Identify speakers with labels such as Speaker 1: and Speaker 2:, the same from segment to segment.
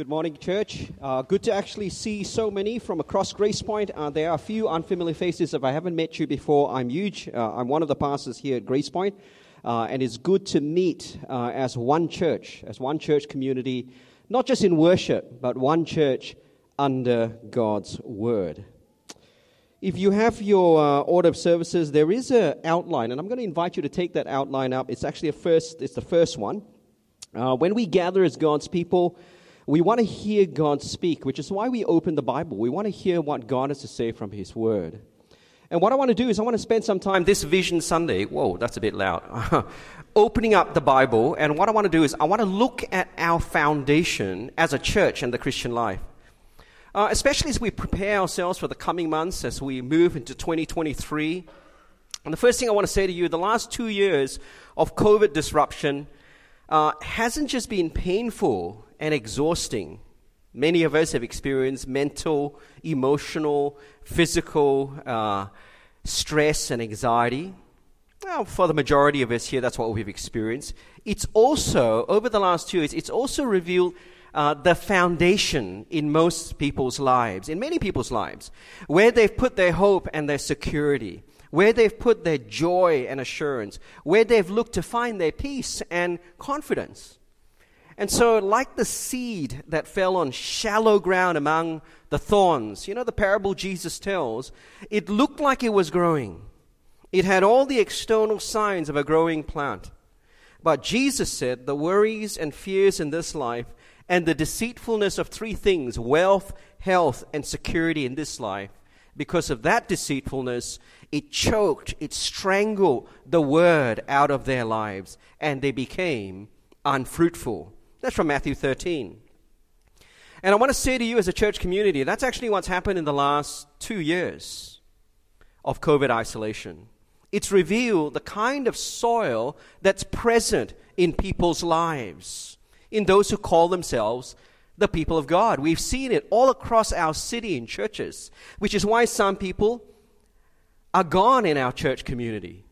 Speaker 1: Good morning, church. Uh, good to actually see so many from across Grace Point. Uh, there are a few unfamiliar faces. If I haven't met you before, I'm Hugh. Uh, I'm one of the pastors here at Grace Point. Uh, and it's good to meet uh, as one church, as one church community, not just in worship, but one church under God's word. If you have your uh, order of services, there is an outline, and I'm going to invite you to take that outline up. It's actually a first, it's the first one. when we gather as God's people, we want to hear God speak, which is why we open the Bible. We want to hear what God has to say from His Word. And what I want to do is, I want to spend some time this Vision Sunday. Whoa, that's a bit loud. Opening up the Bible, and what I want to do is, I want to look at our foundation as a church and the Christian life. Uh, especially as we prepare ourselves for the coming months, as we move into 2023. And the first thing I want to say to you the last two years of COVID disruption uh, hasn't just been painful and exhausting. Many of us have experienced mental, emotional, physical uh, stress and anxiety. Well, for the majority of us here, that's what we've experienced. It's also, over the last two years, it's also revealed uh, the foundation in most people's lives, in many people's lives, where they've put their hope and their security, where they've put their joy and assurance, where they've looked to find their peace and confidence. And so, like the seed that fell on shallow ground among the thorns, you know, the parable Jesus tells, it looked like it was growing. It had all the external signs of a growing plant. But Jesus said the worries and fears in this life and the deceitfulness of three things wealth, health, and security in this life because of that deceitfulness, it choked, it strangled the word out of their lives, and they became unfruitful. That's from Matthew 13. And I want to say to you as a church community, that's actually what's happened in the last two years of COVID isolation. It's revealed the kind of soil that's present in people's lives, in those who call themselves the people of God. We've seen it all across our city in churches, which is why some people are gone in our church community.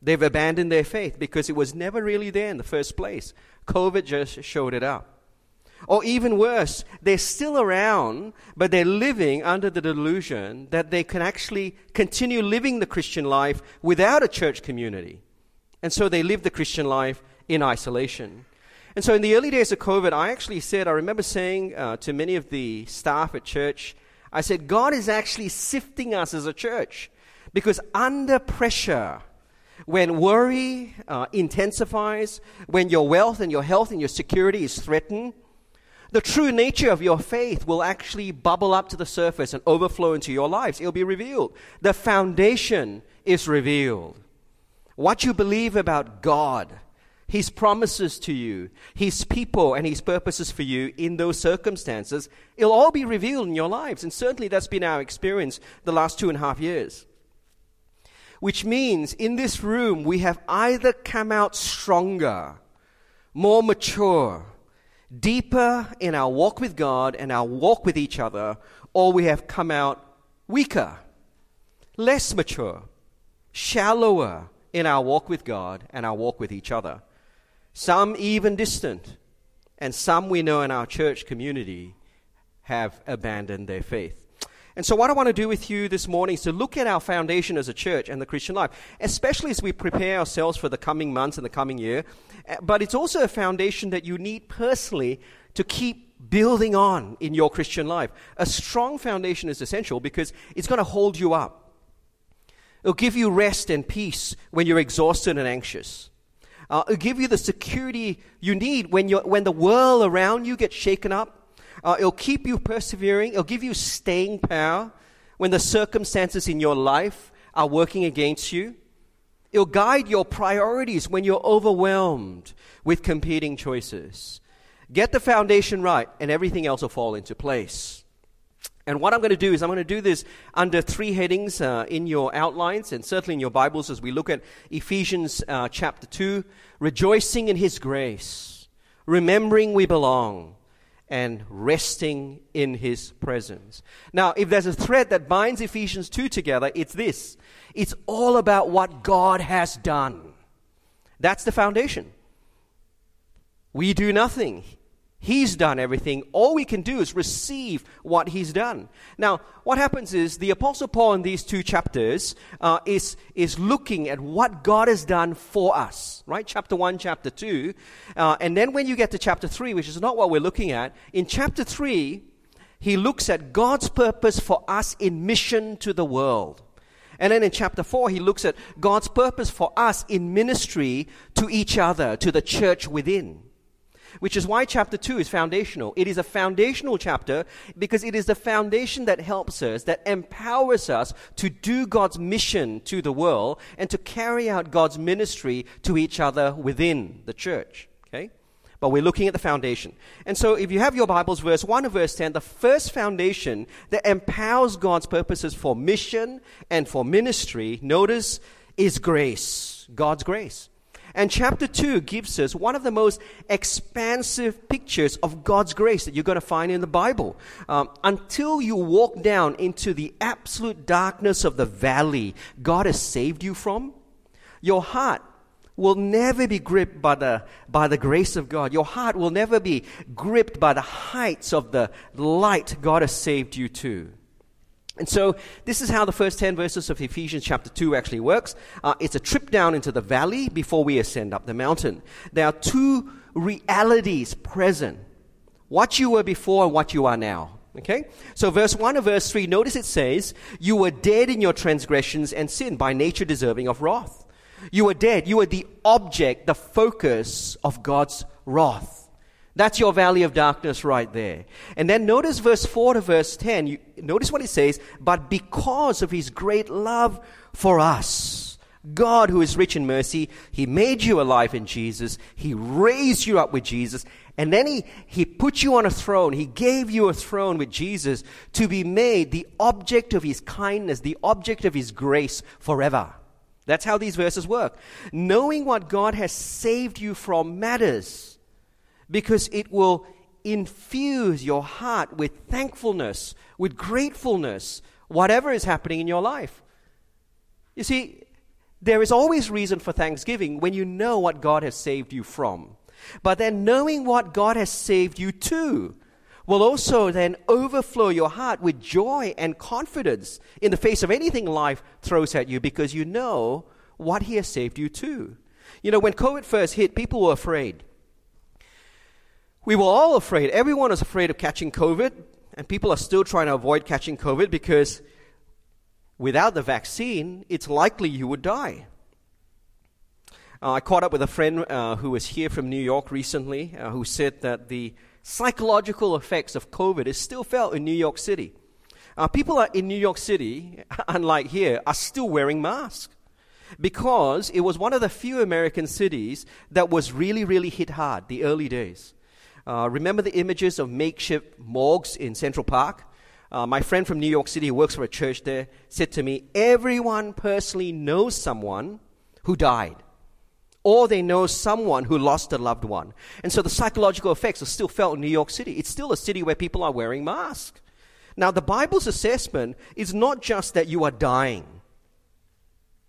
Speaker 1: They've abandoned their faith because it was never really there in the first place. COVID just showed it up. Or even worse, they're still around, but they're living under the delusion that they can actually continue living the Christian life without a church community. And so they live the Christian life in isolation. And so in the early days of COVID, I actually said, I remember saying uh, to many of the staff at church, I said, God is actually sifting us as a church because under pressure, when worry uh, intensifies, when your wealth and your health and your security is threatened, the true nature of your faith will actually bubble up to the surface and overflow into your lives. It'll be revealed. The foundation is revealed. What you believe about God, His promises to you, His people, and His purposes for you in those circumstances, it'll all be revealed in your lives. And certainly that's been our experience the last two and a half years which means in this room we have either come out stronger, more mature, deeper in our walk with God and our walk with each other, or we have come out weaker, less mature, shallower in our walk with God and our walk with each other. Some even distant, and some we know in our church community have abandoned their faith. And so, what I want to do with you this morning is to look at our foundation as a church and the Christian life, especially as we prepare ourselves for the coming months and the coming year. Uh, but it's also a foundation that you need personally to keep building on in your Christian life. A strong foundation is essential because it's going to hold you up. It'll give you rest and peace when you're exhausted and anxious. Uh, it'll give you the security you need when, when the world around you gets shaken up uh, it'll keep you persevering. It'll give you staying power when the circumstances in your life are working against you. It'll guide your priorities when you're overwhelmed with competing choices. Get the foundation right, and everything else will fall into place. And what I'm going to do is I'm going to do this under three headings uh, in your outlines and certainly in your Bibles as we look at Ephesians uh, chapter 2 rejoicing in His grace, remembering we belong, and resting in his presence. Now, if there's a thread that binds Ephesians 2 together, it's this it's all about what God has done. That's the foundation. We do nothing. He's done everything. All we can do is receive what He's done. Now, what happens is the Apostle Paul in these two chapters uh, is, is looking at what God has done for us, right? Chapter 1, chapter 2. Uh, and then when you get to chapter 3, which is not what we're looking at, in chapter 3, he looks at God's purpose for us in mission to the world. And then in chapter 4, he looks at God's purpose for us in ministry to each other, to the church within which is why chapter 2 is foundational. It is a foundational chapter because it is the foundation that helps us, that empowers us to do God's mission to the world and to carry out God's ministry to each other within the church. Okay? But we're looking at the foundation. And so if you have your Bibles, verse 1 and verse 10, the first foundation that empowers God's purposes for mission and for ministry, notice, is grace. God's grace. And chapter 2 gives us one of the most expansive pictures of God's grace that you're going to find in the Bible. Um, until you walk down into the absolute darkness of the valley God has saved you from, your heart will never be gripped by the, by the grace of God. Your heart will never be gripped by the heights of the light God has saved you to. And so, this is how the first 10 verses of Ephesians chapter 2 actually works. Uh, it's a trip down into the valley before we ascend up the mountain. There are two realities present what you were before and what you are now. Okay? So, verse 1 and verse 3, notice it says, You were dead in your transgressions and sin, by nature deserving of wrath. You were dead. You were the object, the focus of God's wrath. That's your valley of darkness right there. And then notice verse 4 to verse 10. You, notice what it says, but because of his great love for us, God, who is rich in mercy, he made you alive in Jesus. He raised you up with Jesus. And then he, he put you on a throne. He gave you a throne with Jesus to be made the object of his kindness, the object of his grace forever. That's how these verses work. Knowing what God has saved you from matters because it will infuse your heart with thankfulness, with gratefulness, whatever is happening in your life. You see, there is always reason for thanksgiving when you know what God has saved you from. But then knowing what God has saved you to will also then overflow your heart with joy and confidence in the face of anything life throws at you because you know what He has saved you to. You know, when COVID first hit, people were afraid. We were all afraid. Everyone was afraid of catching COVID, and people are still trying to avoid catching COVID because without the vaccine, it's likely you would die. Uh, I caught up with a friend uh, who was here from New York recently uh, who said that the psychological effects of COVID is still felt in New York City. Uh, people in New York City, unlike here, are still wearing masks because it was one of the few American cities that was really, really hit hard the early days. Uh, remember the images of makeshift morgues in Central Park? Uh, my friend from New York City who works for a church there said to me, Everyone personally knows someone who died, or they know someone who lost a loved one. And so the psychological effects are still felt in New York City. It's still a city where people are wearing masks. Now, the Bible's assessment is not just that you are dying,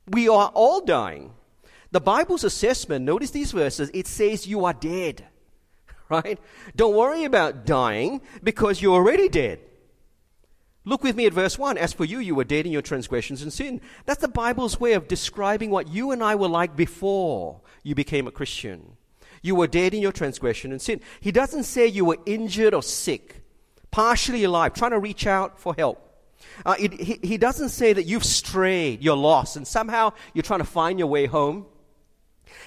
Speaker 1: we are all dying. The Bible's assessment, notice these verses, it says you are dead right? Don't worry about dying because you're already dead. Look with me at verse 1. As for you, you were dead in your transgressions and sin. That's the Bible's way of describing what you and I were like before you became a Christian. You were dead in your transgression and sin. He doesn't say you were injured or sick, partially alive, trying to reach out for help. Uh, it, he, he doesn't say that you've strayed, you're lost, and somehow you're trying to find your way home.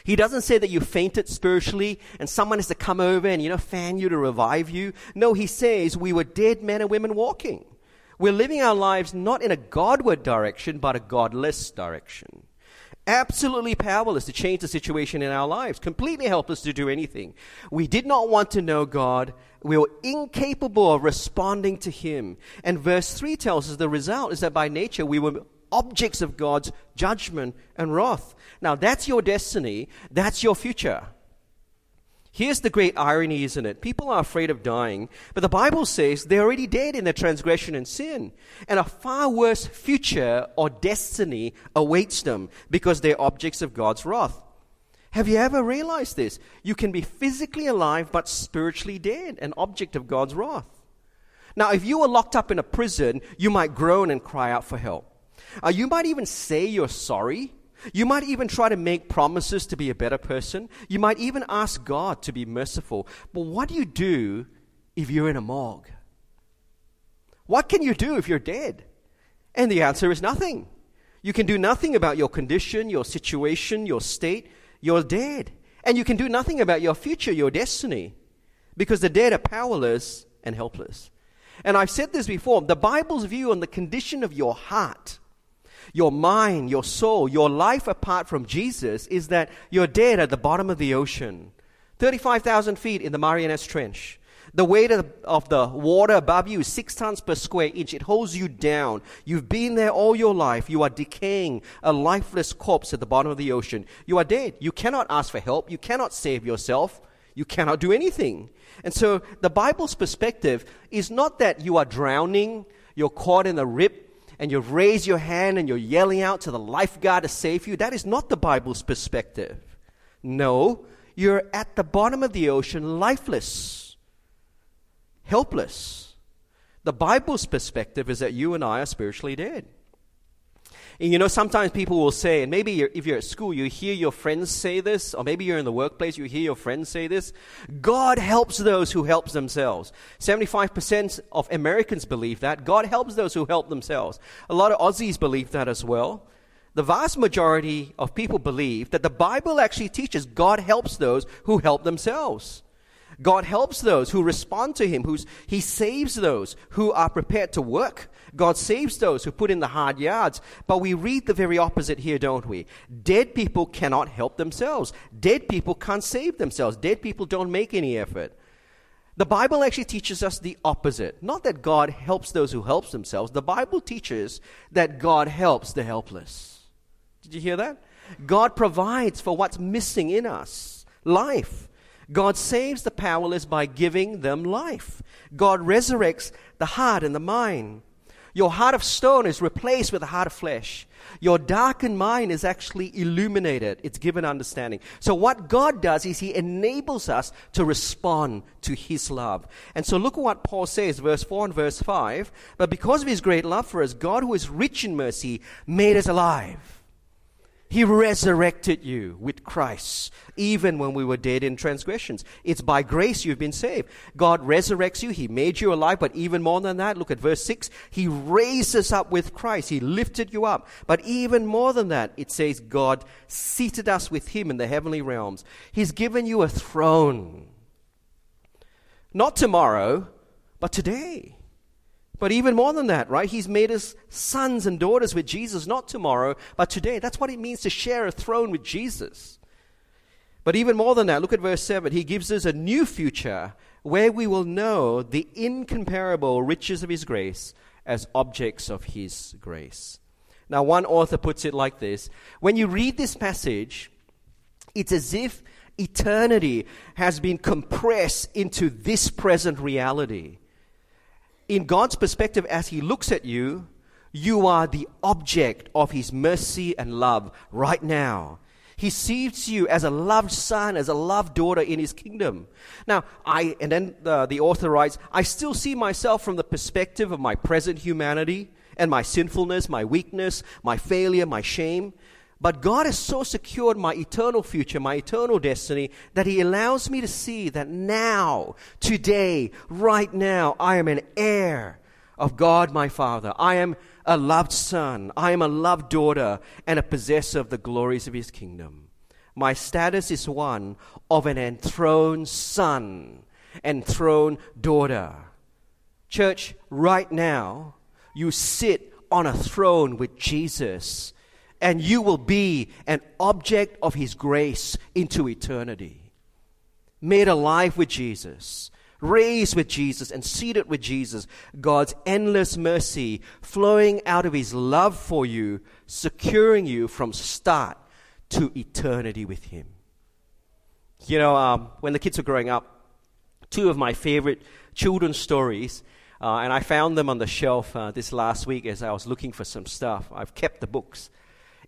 Speaker 1: He doesn't say that you fainted spiritually and someone has to come over and, you know, fan you to revive you. No, he says we were dead men and women walking. We're living our lives not in a Godward direction, but a godless direction. Absolutely powerless to change the situation in our lives, completely helpless to do anything. We did not want to know God. We were incapable of responding to Him. And verse 3 tells us the result is that by nature we were objects of God's judgment and wrath. Now, that's your destiny, that's your future. Here's the great irony, isn't it? People are afraid of dying, but the Bible says they're already dead in their transgression and sin, and a far worse future or destiny awaits them because they're objects of God's wrath. Have you ever realized this? You can be physically alive but spiritually dead, an object of God's wrath. Now, if you were locked up in a prison, you might groan and cry out for help. Uh, you might even say you're sorry. You might even try to make promises to be a better person. You might even ask God to be merciful. But what do you do if you're in a morgue? What can you do if you're dead? And the answer is nothing. You can do nothing about your condition, your situation, your state. You're dead. And you can do nothing about your future, your destiny, because the dead are powerless and helpless. And I've said this before the Bible's view on the condition of your heart, your mind, your soul, your life apart from Jesus is that you're dead at the bottom of the ocean, 35,000 feet in the Marianas Trench. The weight of, of the water above you is six tons per square inch. It holds you down. You've been there all your life. You are decaying, a lifeless corpse at the bottom of the ocean. You are dead. You cannot ask for help. You cannot save yourself. You cannot do anything. And so the Bible's perspective is not that you are drowning, you're caught in a rip, and you raise your hand and you're yelling out to the lifeguard to save you. That is not the Bible's perspective. No, you're at the bottom of the ocean, lifeless, helpless. The Bible's perspective is that you and I are spiritually dead. And you know, sometimes people will say, and maybe you're, if you're at school, you hear your friends say this, or maybe you're in the workplace, you hear your friends say this God helps those who help themselves. 75% of Americans believe that. God helps those who help themselves. A lot of Aussies believe that as well. The vast majority of people believe that the Bible actually teaches God helps those who help themselves. God helps those who respond to Him, who's, He saves those who are prepared to work. God saves those who put in the hard yards. But we read the very opposite here, don't we? Dead people cannot help themselves. Dead people can't save themselves. Dead people don't make any effort. The Bible actually teaches us the opposite. Not that God helps those who help themselves. The Bible teaches that God helps the helpless. Did you hear that? God provides for what's missing in us life. God saves the powerless by giving them life. God resurrects the heart and the mind. Your heart of stone is replaced with a heart of flesh. Your darkened mind is actually illuminated. It's given understanding. So what God does is He enables us to respond to His love. And so look at what Paul says, verse 4 and verse 5. But because of His great love for us, God who is rich in mercy made us alive he resurrected you with Christ, even when we were dead in transgressions. It's by grace you've been saved. God resurrects you. He made you alive, but even more than that, look at verse 6. He raised us up with Christ. He lifted you up. But even more than that, it says God seated us with Him in the heavenly realms. He's given you a throne. Not tomorrow, but today. But even more than that, right? He's made us sons and daughters with Jesus, not tomorrow, but today. That's what it means to share a throne with Jesus. But even more than that, look at verse 7. He gives us a new future where we will know the incomparable riches of His grace as objects of His grace. Now, one author puts it like this When you read this passage, it's as if eternity has been compressed into this present reality in God's perspective, as He looks at you, you are the object of His mercy and love right now. He sees you as a loved son, as a loved daughter in His kingdom. Now, I, and then the, the author writes, I still see myself from the perspective of my present humanity and my sinfulness, my weakness, my failure, my shame. But God has so secured my eternal future, my eternal destiny, that He allows me to see that now, today, right now, I am an heir of God my Father. I am a loved son. I am a loved daughter and a possessor of the glories of His kingdom. My status is one of an enthroned son, enthroned daughter. Church, right now, you sit on a throne with Jesus and you will be an object of His grace into eternity. Made alive with Jesus, raised with Jesus, and seated with Jesus, God's endless mercy flowing out of His love for you, securing you from start to eternity with Him. You know, um, when the kids were growing up, two of my favorite children's stories. Uh, and I found them on the shelf uh, this last week as I was looking for some stuff. I've kept the books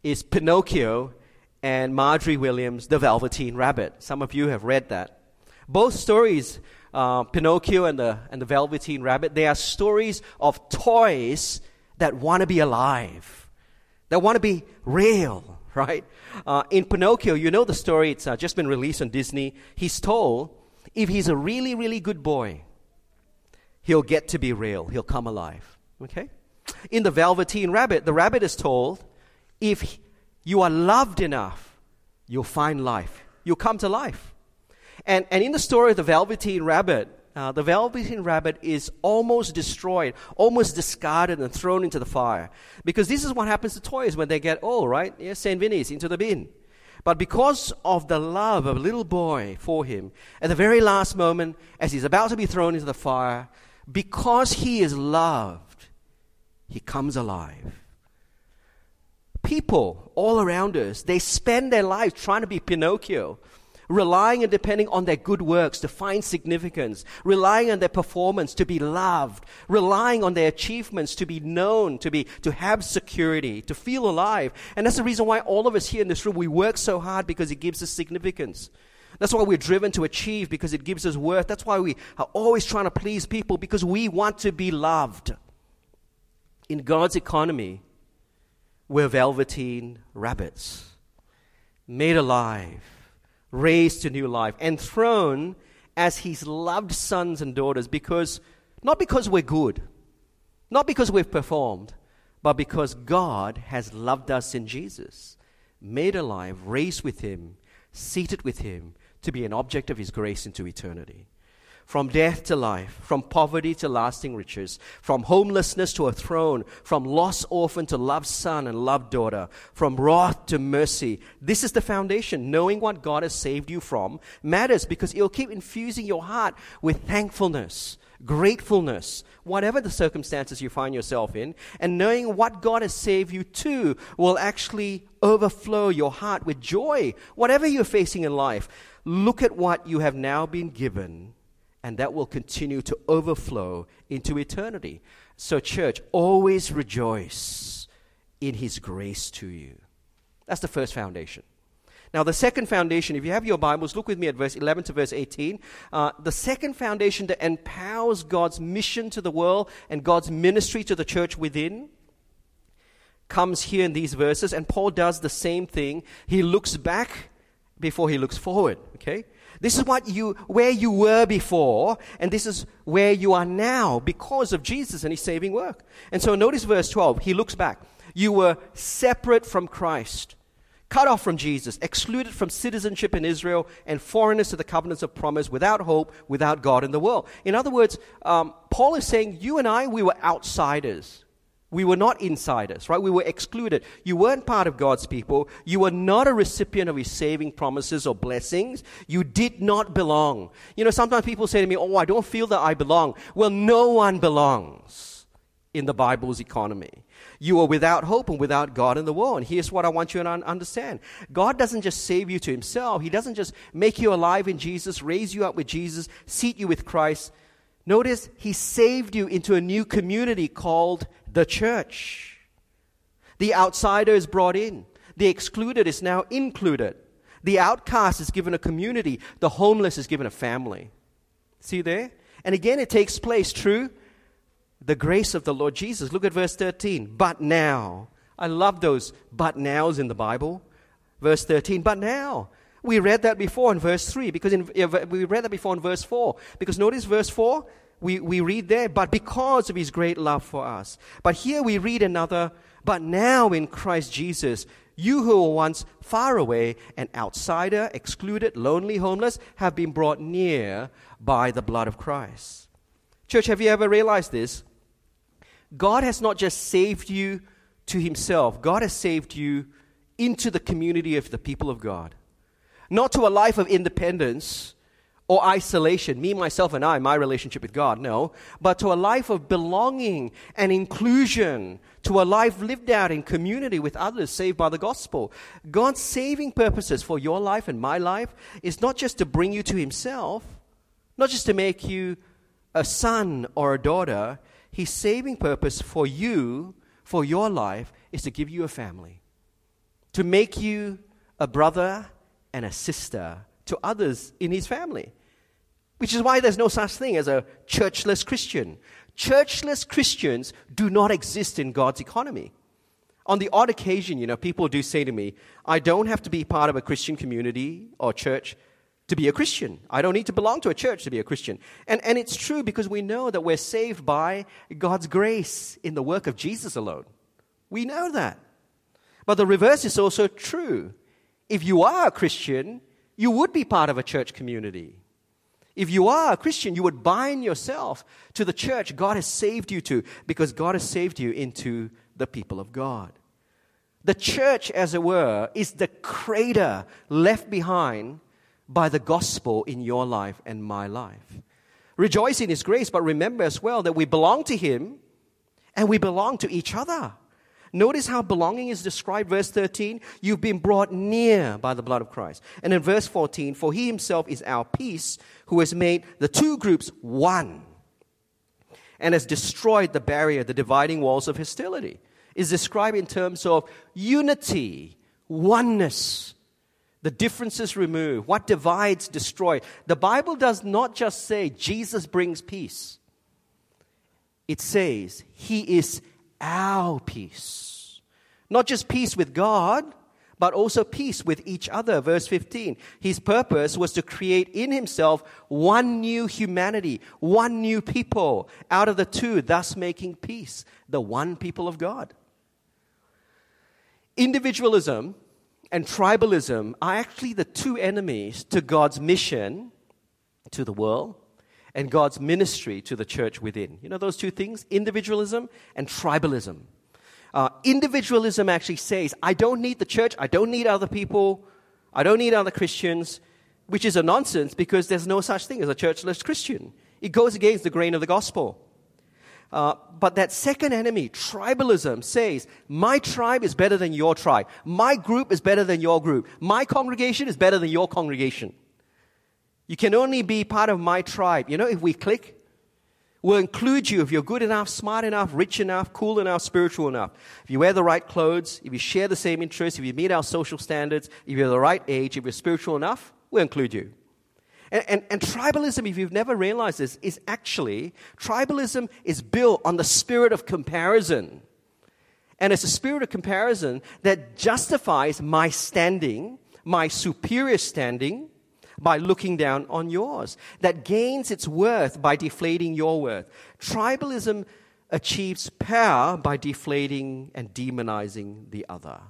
Speaker 1: is Pinocchio and Margery Williams' The Velveteen Rabbit. Some of you have read that. Both stories, uh, Pinocchio and the, and the Velveteen Rabbit, they are stories of toys that want to be alive, that want to be real, right? Uh, in Pinocchio, you know the story, it's uh, just been released on Disney. He's told if he's a really, really good boy, he'll get to be real, he'll come alive, okay? In the Velveteen Rabbit, the rabbit is told if you are loved enough, you'll find life, you'll come to life. And, and in the story of the Velveteen Rabbit, uh, the Velveteen Rabbit is almost destroyed, almost discarded and thrown into the fire. Because this is what happens to toys when they get old, right? Yeah, St. Vinny's into the bin. But because of the love of a little boy for him, at the very last moment, as he's about to be thrown into the fire, because he is loved, he comes alive. People all around us, they spend their lives trying to be Pinocchio relying and depending on their good works to find significance, relying on their performance to be loved, relying on their achievements to be known, to be to have security, to feel alive. And that's the reason why all of us here in this room we work so hard because it gives us significance. That's why we're driven to achieve because it gives us worth. That's why we are always trying to please people because we want to be loved. In God's economy, we're velveteen rabbits, made alive raised to new life, and thrown as his loved sons and daughters because, not because we're good, not because we've performed, but because God has loved us in Jesus, made alive, raised with him, seated with him to be an object of his grace into eternity from death to life, from poverty to lasting riches, from homelessness to a throne, from lost orphan to loved son and loved daughter, from wrath to mercy. This is the foundation. Knowing what God has saved you from matters because it will keep infusing your heart with thankfulness, gratefulness, whatever the circumstances you find yourself in. And knowing what God has saved you to will actually overflow your heart with joy, whatever you're facing in life. Look at what you have now been given and that will continue to overflow into eternity. So, church, always rejoice in His grace to you. That's the first foundation. Now, the second foundation, if you have your Bibles, look with me at verse 11 to verse 18. Uh, the second foundation that empowers God's mission to the world and God's ministry to the church within comes here in these verses, and Paul does the same thing. He looks back before he looks forward, okay? This is what you, where you were before, and this is where you are now because of Jesus and his saving work. And so notice verse 12. He looks back. You were separate from Christ, cut off from Jesus, excluded from citizenship in Israel, and foreigners to the covenants of promise, without hope, without God in the world. In other words, um, Paul is saying, you and I, we were outsiders. We were not insiders, right? We were excluded. You weren't part of God's people. You were not a recipient of His saving promises or blessings. You did not belong. You know, sometimes people say to me, Oh, I don't feel that I belong. Well, no one belongs in the Bible's economy. You are without hope and without God in the world. And here's what I want you to understand God doesn't just save you to Himself, He doesn't just make you alive in Jesus, raise you up with Jesus, seat you with Christ. Notice He saved you into a new community called the church. The outsider is brought in. The excluded is now included. The outcast is given a community. The homeless is given a family. See there? And again, it takes place through the grace of the Lord Jesus. Look at verse 13. But now. I love those but nows in the Bible. Verse 13. But now. We read that before in verse 3 because in, we read that before in verse 4. Because notice verse 4 we, we read there, but because of his great love for us. But here we read another, but now in Christ Jesus, you who were once far away, an outsider, excluded, lonely, homeless, have been brought near by the blood of Christ. Church, have you ever realized this? God has not just saved you to himself, God has saved you into the community of the people of God. Not to a life of independence, or isolation, me, myself, and I, my relationship with God, no, but to a life of belonging and inclusion, to a life lived out in community with others saved by the gospel. God's saving purposes for your life and my life is not just to bring you to Himself, not just to make you a son or a daughter. His saving purpose for you, for your life, is to give you a family, to make you a brother and a sister to others in his family. Which is why there's no such thing as a churchless Christian. Churchless Christians do not exist in God's economy. On the odd occasion, you know, people do say to me, I don't have to be part of a Christian community or church to be a Christian. I don't need to belong to a church to be a Christian. And, and it's true because we know that we're saved by God's grace in the work of Jesus alone. We know that. But the reverse is also true. If you are a Christian, you would be part of a church community. If you are a Christian, you would bind yourself to the church God has saved you to because God has saved you into the people of God. The church, as it were, is the crater left behind by the gospel in your life and my life. Rejoice in His grace, but remember as well that we belong to Him and we belong to each other. Notice how belonging is described. Verse 13, you've been brought near by the blood of Christ. And in verse 14, for he himself is our peace, who has made the two groups one and has destroyed the barrier, the dividing walls of hostility. Is described in terms of unity, oneness, the differences removed, what divides destroyed. The Bible does not just say Jesus brings peace, it says he is our peace. Not just peace with God, but also peace with each other. Verse 15. His purpose was to create in himself one new humanity, one new people out of the two, thus making peace, the one people of God. Individualism and tribalism are actually the two enemies to God's mission to the world and God's ministry to the church within. You know those two things? Individualism and tribalism. Uh, individualism actually says, I don't need the church, I don't need other people, I don't need other Christians, which is a nonsense because there's no such thing as a churchless Christian. It goes against the grain of the gospel. Uh, but that second enemy, tribalism, says, My tribe is better than your tribe. My group is better than your group. My congregation is better than your congregation. You can only be part of my tribe. You know, if we click, we'll include you if you're good enough, smart enough, rich enough, cool enough, spiritual enough. If you wear the right clothes, if you share the same interests, if you meet our social standards, if you're the right age, if you're spiritual enough, we'll include you. And, and, and, tribalism, if you've never realized this, is actually, tribalism is built on the spirit of comparison. And it's a spirit of comparison that justifies my standing, my superior standing, by looking down on yours, that gains its worth by deflating your worth. Tribalism achieves power by deflating and demonizing the other.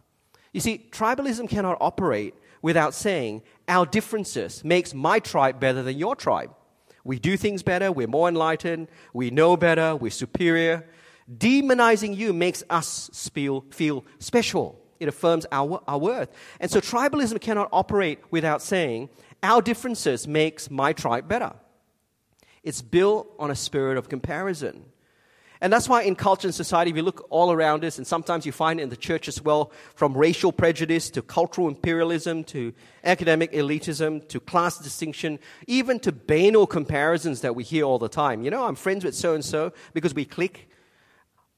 Speaker 1: You see, tribalism cannot operate without saying, our differences makes my tribe better than your tribe. We do things better, we're more enlightened, we know better, we're superior. Demonizing you makes us feel, feel special. It affirms our, our worth. And so tribalism cannot operate without saying, our differences makes my tribe better. It's built on a spirit of comparison. And that's why in culture and society, we look all around us, and sometimes you find it in the church as well, from racial prejudice to cultural imperialism to academic elitism to class distinction, even to banal comparisons that we hear all the time. You know, I'm friends with so and so because we click.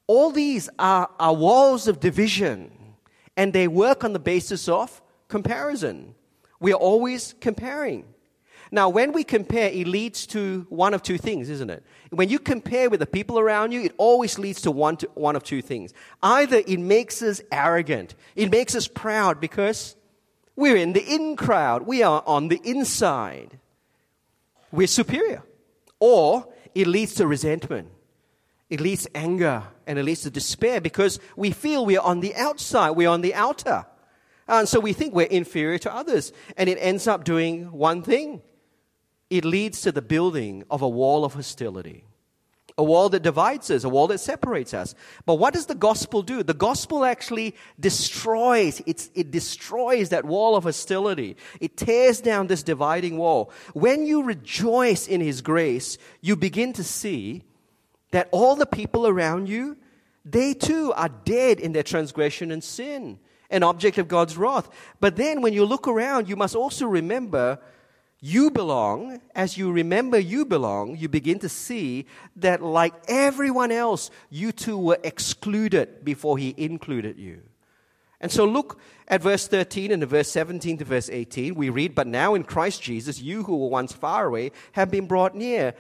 Speaker 1: All these are, are walls of division, and they work on the basis of comparison. We are always comparing. Now, when we compare, it leads to one of two things, isn't it? When you compare with the people around you, it always leads to one, to one of two things. Either it makes us arrogant, it makes us proud because we're in the in crowd, we are on the inside, we're superior. Or it leads to resentment, it leads to anger, and it leads to despair because we feel we are on the outside, we're on the outer. And so we think we're inferior to others. And it ends up doing one thing it leads to the building of a wall of hostility, a wall that divides us, a wall that separates us. But what does the gospel do? The gospel actually destroys, it destroys that wall of hostility. It tears down this dividing wall. When you rejoice in his grace, you begin to see that all the people around you, they too are dead in their transgression and sin an object of God's wrath. But then when you look around, you must also remember you belong. As you remember you belong, you begin to see that, like everyone else, you too were excluded before He included you. And so look at verse 13 and verse 17 to verse 18. We read, But now in Christ Jesus, you who were once far away have been brought near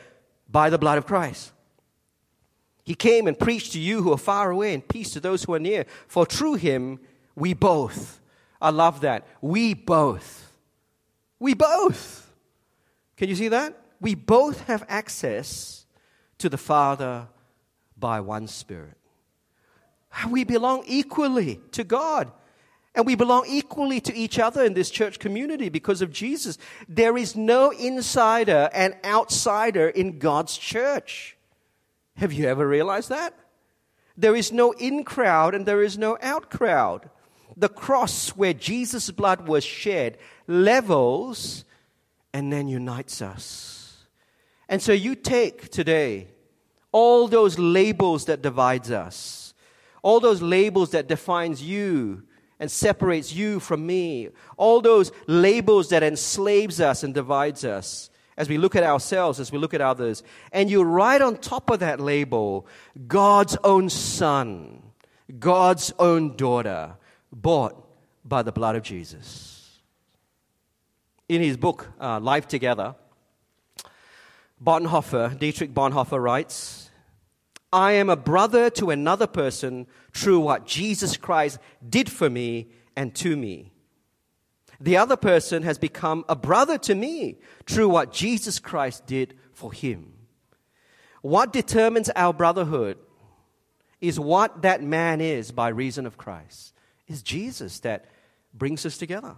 Speaker 1: by the blood of Christ. He came and preached to you who are far away and peace to those who are near. For through him, we both. I love that. We both. We both. Can you see that? We both have access to the Father by one Spirit. We belong equally to God. And we belong equally to each other in this church community because of Jesus. There is no insider and outsider in God's church. Have you ever realized that? There is no in crowd and there is no out crowd. The cross where Jesus' blood was shed levels and then unites us. And so you take today all those labels that divides us, all those labels that defines you and separates you from me, all those labels that enslaves us and divides us as we look at ourselves, as we look at others, and you write on top of that label God's own son, God's own daughter, bought by the blood of Jesus. In his book, uh, Life Together, Bonhoeffer, Dietrich Bonhoeffer writes, I am a brother to another person through what Jesus Christ did for me and to me. The other person has become a brother to me through what Jesus Christ did for him. What determines our brotherhood is what that man is by reason of Christ. Is Jesus that brings us together.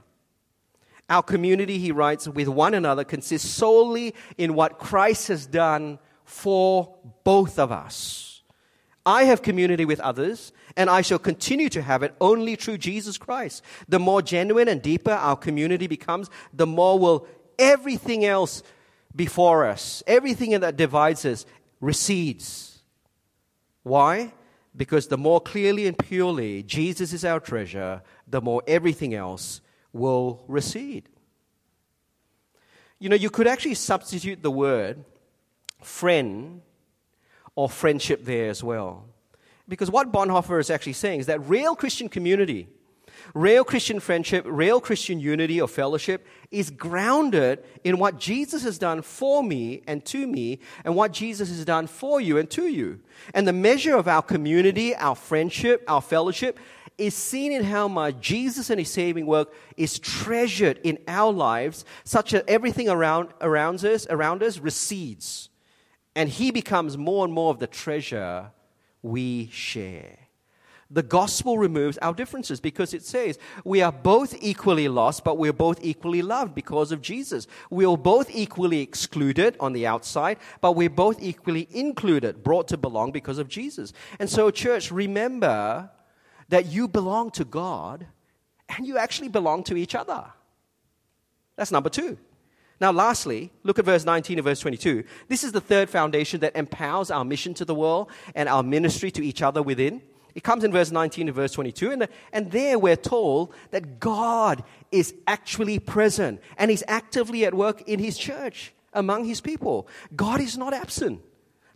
Speaker 1: Our community, he writes, with one another consists solely in what Christ has done for both of us. I have community with others, and I shall continue to have it only through Jesus Christ. The more genuine and deeper our community becomes, the more will everything else before us, everything that divides us, recedes. Why? Because the more clearly and purely Jesus is our treasure, the more everything else will recede. You know, you could actually substitute the word friend or friendship there as well. Because what Bonhoeffer is actually saying is that real Christian community, real Christian friendship, real Christian unity or fellowship is grounded in what Jesus has done for me and to me, and what Jesus has done for you and to you. And the measure of our community, our friendship, our fellowship is seen in how much Jesus and his saving work is treasured in our lives, such that everything around, around us, around us recedes. And he becomes more and more of the treasure we share. The gospel removes our differences because it says we are both equally lost, but we're both equally loved because of Jesus. We are both equally excluded on the outside, but we're both equally included, brought to belong because of Jesus. And so, church, remember that you belong to God and you actually belong to each other. That's number two. Now, lastly, look at verse 19 and verse 22. This is the third foundation that empowers our mission to the world and our ministry to each other within. It comes in verse 19 and verse 22. And, and there we're told that God is actually present and He's actively at work in His church among His people. God is not absent.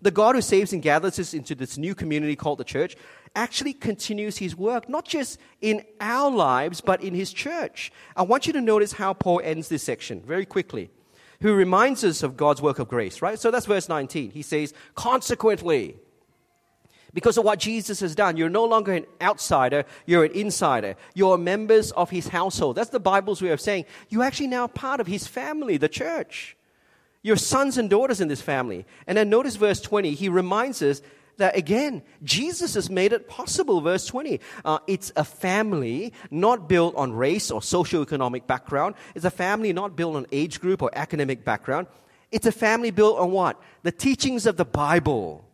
Speaker 1: The God who saves and gathers us into this new community called the church actually continues his work, not just in our lives, but in his church. I want you to notice how Paul ends this section very quickly, who reminds us of God's work of grace, right? So that's verse 19. He says, Consequently, because of what Jesus has done, you're no longer an outsider, you're an insider. You're members of his household. That's the Bible's way of saying you're actually now part of his family, the church. You're sons and daughters in this family. And then notice verse 20. He reminds us that again, Jesus has made it possible. Verse 20. Uh, it's a family not built on race or socioeconomic background. It's a family not built on age group or academic background. It's a family built on what? The teachings of the Bible.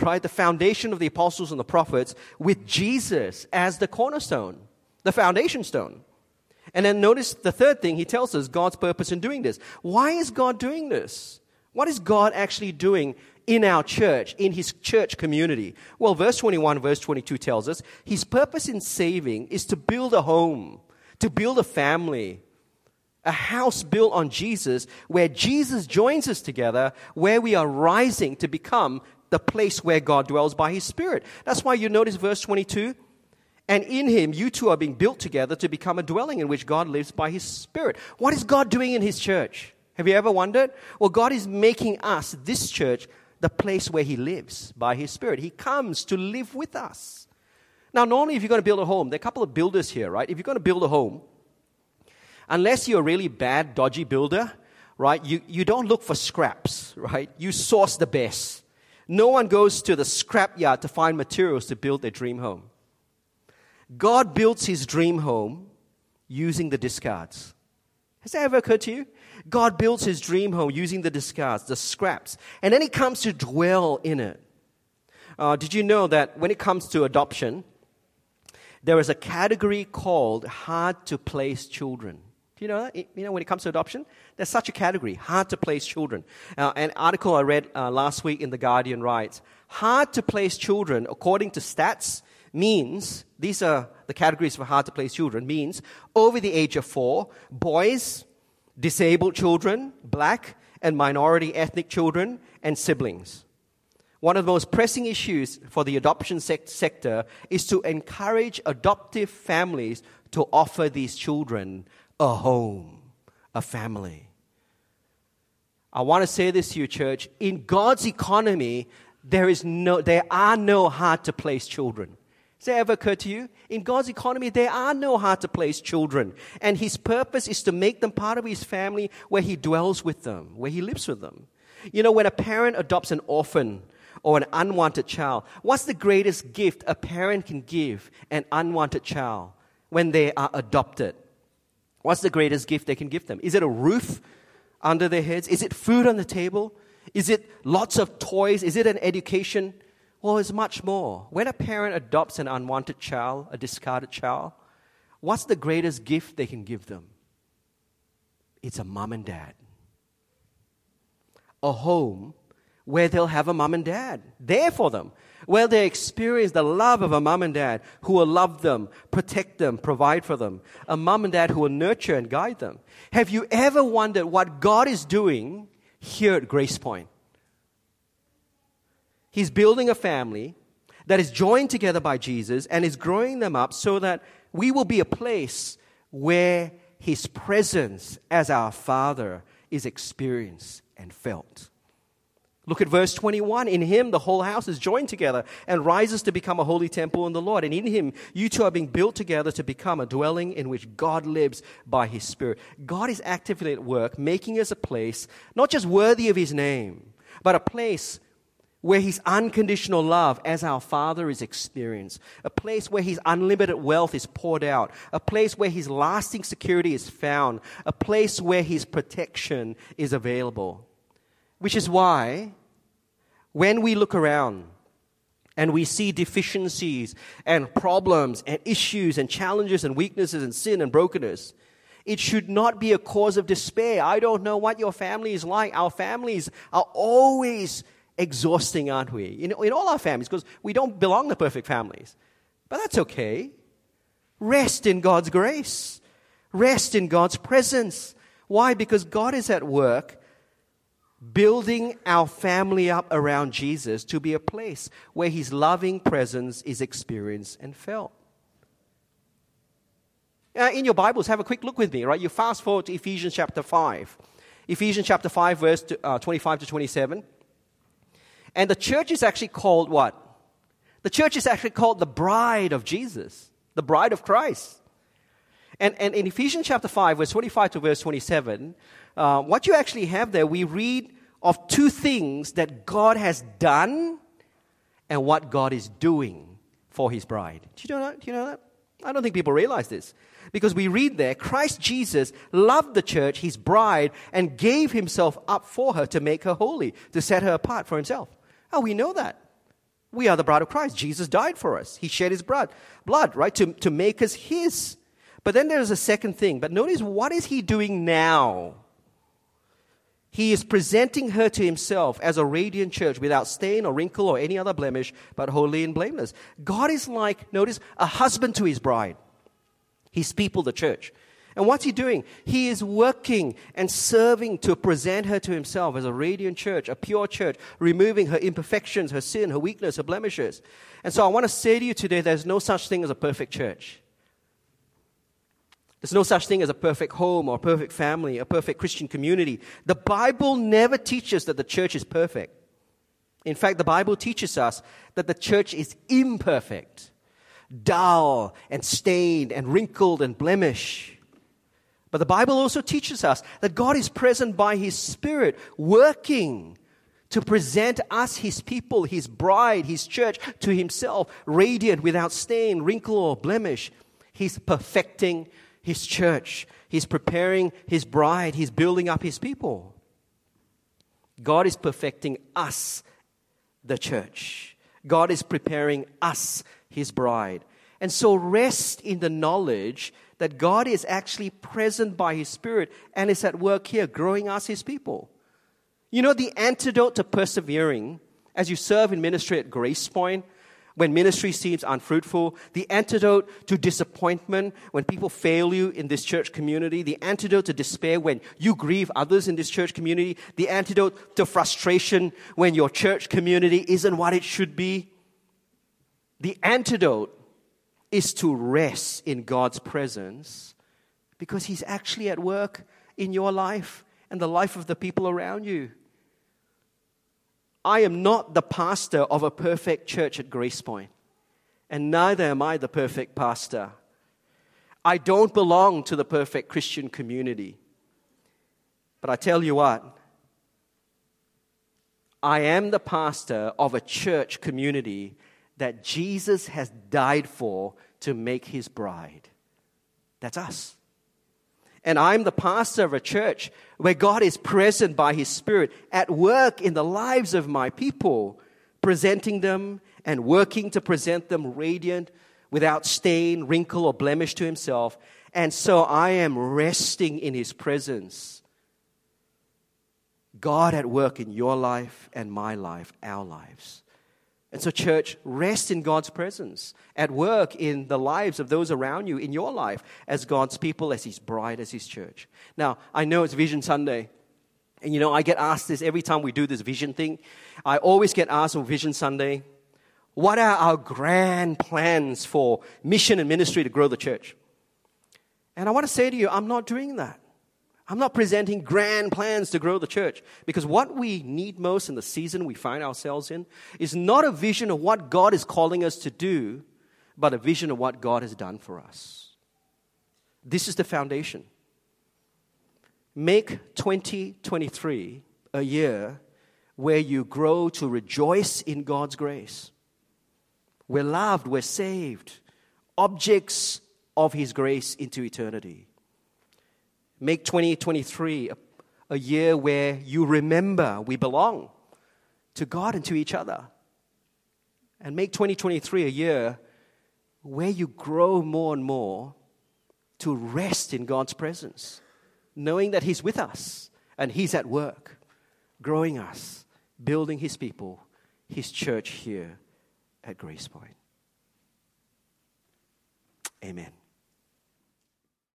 Speaker 1: Right? The foundation of the apostles and the prophets with Jesus as the cornerstone, the foundation stone. And then notice the third thing he tells us God's purpose in doing this. Why is God doing this? What is God actually doing in our church, in his church community? Well, verse 21, verse 22 tells us his purpose in saving is to build a home, to build a family, a house built on Jesus, where Jesus joins us together, where we are rising to become the place where God dwells by his Spirit. That's why you notice verse 22 And in him, you too are being built together to become a dwelling in which God lives by his Spirit. What is God doing in his church? Have you ever wondered? Well, God is making us, this church, the place where he lives by his Spirit. He comes to live with us. Now, normally, if you're going to build a home, there are a couple of builders here, right? If you're going to build a home, unless you're a really bad, dodgy builder, right, you, you don't look for scraps, right? You source the best. No one goes to the scrapyard to find materials to build their dream home. God builds his dream home using the discards. Has that ever occurred to you? God builds his dream home using the discards, the scraps, and then he comes to dwell in it. Uh, did you know that when it comes to adoption, there is a category called hard to place children? Do you know that? You know, when it comes to adoption, there's such a category, hard to place children. Uh, an article I read uh, last week in The Guardian writes hard to place children, according to stats, means these are the categories for hard to place children means over the age of four, boys, disabled children, black and minority ethnic children, and siblings. One of the most pressing issues for the adoption sec- sector is to encourage adoptive families to offer these children a home, a family. I want to say this to you, church. In God's economy, there, is no, there are no hard to place children. Has that ever occurred to you? In God's economy, there are no hard to place children. And His purpose is to make them part of His family where He dwells with them, where He lives with them. You know, when a parent adopts an orphan or an unwanted child, what's the greatest gift a parent can give an unwanted child when they are adopted? What's the greatest gift they can give them? Is it a roof under their heads? Is it food on the table? Is it lots of toys? Is it an education? Well, it's much more. When a parent adopts an unwanted child, a discarded child, what's the greatest gift they can give them? It's a mom and dad. A home where they'll have a mom and dad there for them, where they experience the love of a mom and dad who will love them, protect them, provide for them, a mom and dad who will nurture and guide them. Have you ever wondered what God is doing here at Grace Point? He's building a family that is joined together by Jesus and is growing them up so that we will be a place where His presence as our Father is experienced and felt. Look at verse 21. In him, the whole house is joined together and rises to become a holy temple in the Lord. And in him, you too are being built together to become a dwelling in which God lives by his Spirit. God is actively at work, making us a place not just worthy of his name, but a place where his unconditional love as our Father is experienced, a place where his unlimited wealth is poured out, a place where his lasting security is found, a place where his protection is available. Which is why, when we look around and we see deficiencies and problems and issues and challenges and weaknesses and sin and brokenness, it should not be a cause of despair. I don't know what your family is like. Our families are always exhausting, aren't we? In, in all our families, because we don't belong to perfect families. But that's okay. Rest in God's grace, rest in God's presence. Why? Because God is at work building our family up around Jesus to be a place where his loving presence is experienced and felt. Uh, in your Bibles, have a quick look with me, right? You fast forward to Ephesians chapter 5. Ephesians chapter 5, verse uh, 25 to 27. And the church is actually called what? The church is actually called the bride of Jesus, the bride of Christ. And, and in Ephesians chapter 5, verse 25 to verse 27, uh, what you actually have there, we read of two things that God has done and what God is doing for his bride. Do you know that? Do you know that? I don't think people realize this. Because we read there, Christ Jesus loved the church, his bride, and gave himself up for her to make her holy, to set her apart for himself. Oh, we know that. We are the bride of Christ. Jesus died for us. He shed his blood, blood, right, to, to make us his. But then there's a second thing. But notice what is he doing now? He is presenting her to himself as a radiant church without stain or wrinkle or any other blemish, but holy and blameless. God is like, notice, a husband to his bride, his people, the church. And what's he doing? He is working and serving to present her to himself as a radiant church, a pure church, removing her imperfections, her sin, her weakness, her blemishes. And so I want to say to you today there's no such thing as a perfect church. There's no such thing as a perfect home or a perfect family, a perfect Christian community. The Bible never teaches that the church is perfect. In fact, the Bible teaches us that the church is imperfect, dull and stained and wrinkled and blemished. But the Bible also teaches us that God is present by His Spirit, working to present us, His people, His bride, His church, to Himself, radiant, without stain, wrinkle, or blemish. He's perfecting His church. He's preparing His bride. He's building up His people. God is perfecting us, the church. God is preparing us, His bride. And so rest in the knowledge that God is actually present by His Spirit and is at work here, growing us His people. You know, the antidote to persevering as you serve in ministry at Grace Point, when ministry seems unfruitful, the antidote to disappointment when people fail you in this church community, the antidote to despair when you grieve others in this church community, the antidote to frustration when your church community isn't what it should be. The antidote is to rest in God's presence because He's actually at work in your life and the life of the people around you. I am not the pastor of a perfect church at Grace Point, and neither am I the perfect pastor. I don't belong to the perfect Christian community. But I tell you what, I am the pastor of a church community that Jesus has died for to make his bride. That's us. And I'm the pastor of a church where God is present by his Spirit at work in the lives of my people, presenting them and working to present them radiant, without stain, wrinkle, or blemish to himself. And so I am resting in his presence. God at work in your life and my life, our lives. And so, church, rest in God's presence at work in the lives of those around you, in your life, as God's people, as His bride, as His church. Now, I know it's Vision Sunday. And you know, I get asked this every time we do this vision thing. I always get asked on Vision Sunday, what are our grand plans for mission and ministry to grow the church? And I want to say to you, I'm not doing that. I'm not presenting grand plans to grow the church because what we need most in the season we find ourselves in is not a vision of what God is calling us to do, but a vision of what God has done for us. This is the foundation. Make 2023 a year where you grow to rejoice in God's grace. We're loved, we're saved, objects of His grace into eternity. Make 2023 a, a year where you remember we belong to God and to each other. And make 2023 a year where you grow more and more to rest in God's presence, knowing that He's with us and He's at work, growing us, building His people, His church here at Grace Point. Amen.